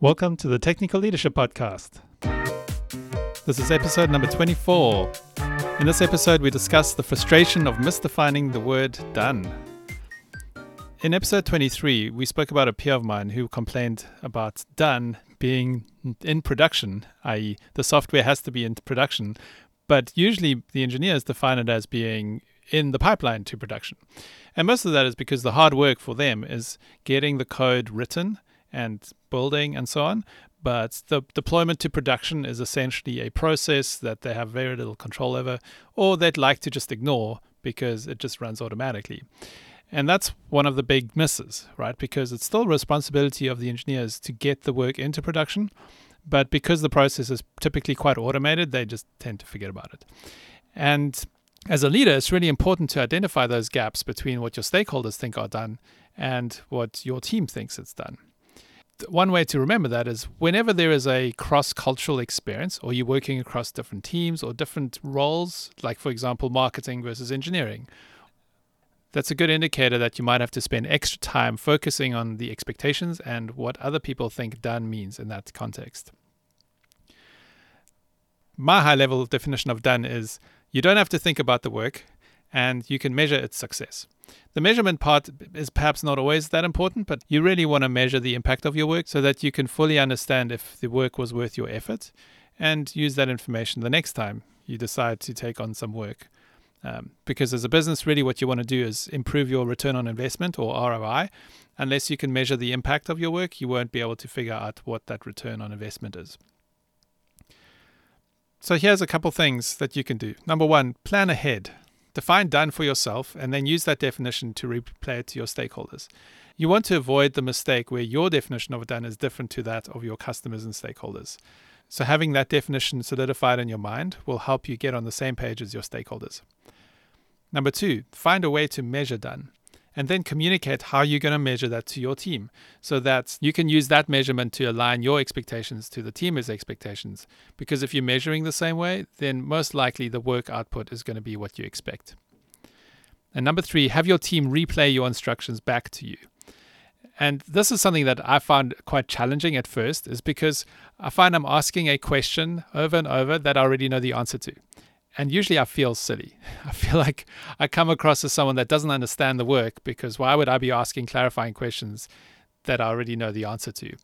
Welcome to the Technical Leadership Podcast. This is episode number 24. In this episode, we discuss the frustration of misdefining the word done. In episode 23, we spoke about a peer of mine who complained about done being in production, i.e., the software has to be in production, but usually the engineers define it as being in the pipeline to production. And most of that is because the hard work for them is getting the code written and building and so on. But the deployment to production is essentially a process that they have very little control over, or they'd like to just ignore because it just runs automatically. And that's one of the big misses, right? Because it's still responsibility of the engineers to get the work into production, but because the process is typically quite automated, they just tend to forget about it. And as a leader, it's really important to identify those gaps between what your stakeholders think are done and what your team thinks it's done one way to remember that is whenever there is a cross cultural experience, or you're working across different teams or different roles, like for example, marketing versus engineering, that's a good indicator that you might have to spend extra time focusing on the expectations and what other people think done means in that context. My high level definition of done is you don't have to think about the work and you can measure its success. The measurement part is perhaps not always that important, but you really want to measure the impact of your work so that you can fully understand if the work was worth your effort and use that information the next time you decide to take on some work. Um, because as a business, really what you want to do is improve your return on investment or ROI. Unless you can measure the impact of your work, you won't be able to figure out what that return on investment is. So here's a couple things that you can do. Number one, plan ahead. Define done for yourself and then use that definition to replay it to your stakeholders. You want to avoid the mistake where your definition of done is different to that of your customers and stakeholders. So, having that definition solidified in your mind will help you get on the same page as your stakeholders. Number two, find a way to measure done and then communicate how you're going to measure that to your team so that you can use that measurement to align your expectations to the team's expectations. Because if you're measuring the same way, then most likely the work output is going to be what you expect. And number three, have your team replay your instructions back to you. And this is something that I found quite challenging at first, is because I find I'm asking a question over and over that I already know the answer to. And usually I feel silly. I feel like I come across as someone that doesn't understand the work because why would I be asking clarifying questions that I already know the answer to?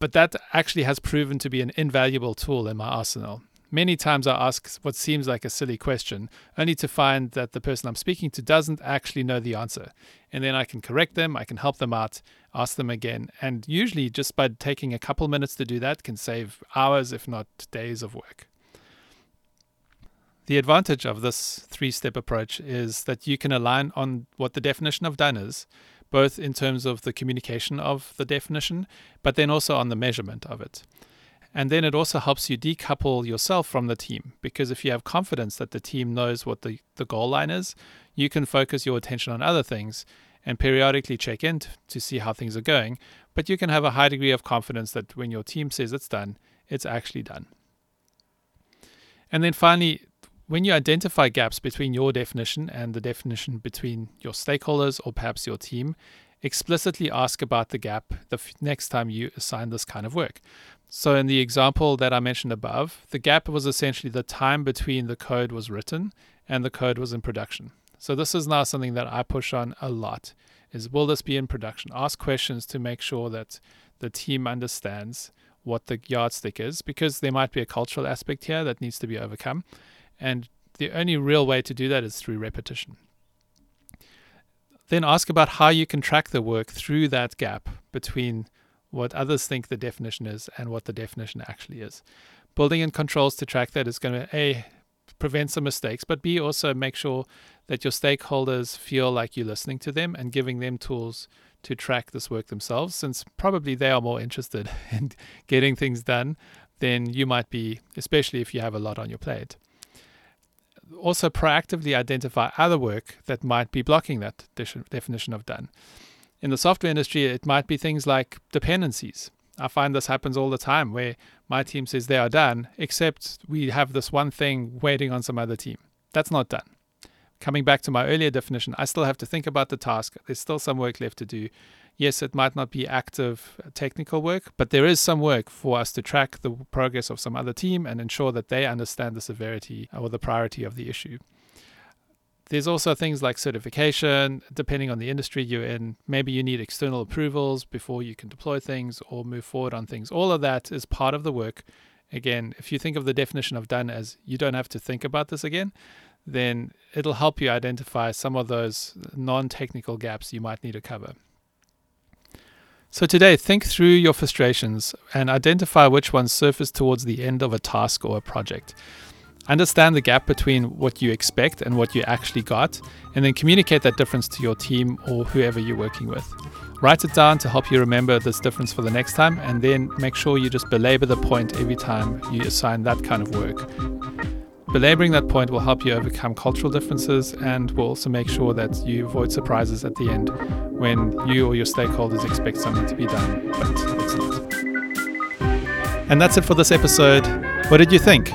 But that actually has proven to be an invaluable tool in my arsenal. Many times I ask what seems like a silly question, only to find that the person I'm speaking to doesn't actually know the answer. And then I can correct them, I can help them out, ask them again. And usually, just by taking a couple minutes to do that, can save hours, if not days, of work. The advantage of this three step approach is that you can align on what the definition of done is, both in terms of the communication of the definition, but then also on the measurement of it. And then it also helps you decouple yourself from the team because if you have confidence that the team knows what the, the goal line is, you can focus your attention on other things and periodically check in to see how things are going. But you can have a high degree of confidence that when your team says it's done, it's actually done. And then finally, when you identify gaps between your definition and the definition between your stakeholders or perhaps your team, explicitly ask about the gap the f- next time you assign this kind of work. So, in the example that I mentioned above, the gap was essentially the time between the code was written and the code was in production. So, this is now something that I push on a lot is will this be in production? Ask questions to make sure that the team understands what the yardstick is because there might be a cultural aspect here that needs to be overcome. And the only real way to do that is through repetition. Then ask about how you can track the work through that gap between what others think the definition is and what the definition actually is. Building in controls to track that is going to A, prevent some mistakes, but B, also make sure that your stakeholders feel like you're listening to them and giving them tools to track this work themselves, since probably they are more interested in getting things done than you might be, especially if you have a lot on your plate also proactively identify other work that might be blocking that definition of done. In the software industry, it might be things like dependencies. I find this happens all the time where my team says they are done, except we have this one thing waiting on some other team. That's not done. Coming back to my earlier definition, I still have to think about the task. There's still some work left to do. Yes, it might not be active uh, technical work, but there is some work for us to track the progress of some other team and ensure that they understand the severity uh, or the priority of the issue. There's also things like certification, depending on the industry you're in. Maybe you need external approvals before you can deploy things or move forward on things. All of that is part of the work. Again, if you think of the definition of done as you don't have to think about this again, then it'll help you identify some of those non technical gaps you might need to cover. So, today, think through your frustrations and identify which ones surface towards the end of a task or a project. Understand the gap between what you expect and what you actually got, and then communicate that difference to your team or whoever you're working with. Write it down to help you remember this difference for the next time, and then make sure you just belabor the point every time you assign that kind of work. Belaboring that point will help you overcome cultural differences and will also make sure that you avoid surprises at the end when you or your stakeholders expect something to be done, but it's not. And that's it for this episode. What did you think?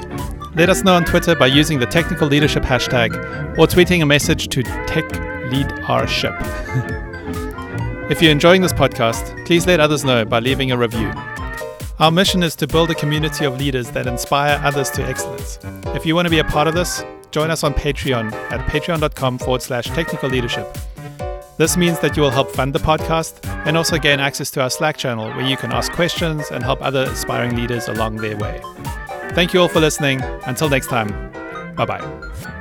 Let us know on Twitter by using the technical leadership hashtag or tweeting a message to techleadership. if you're enjoying this podcast, please let others know by leaving a review. Our mission is to build a community of leaders that inspire others to excellence. If you want to be a part of this, join us on Patreon at patreon.com forward slash technical leadership. This means that you will help fund the podcast and also gain access to our Slack channel where you can ask questions and help other aspiring leaders along their way. Thank you all for listening. Until next time, bye bye.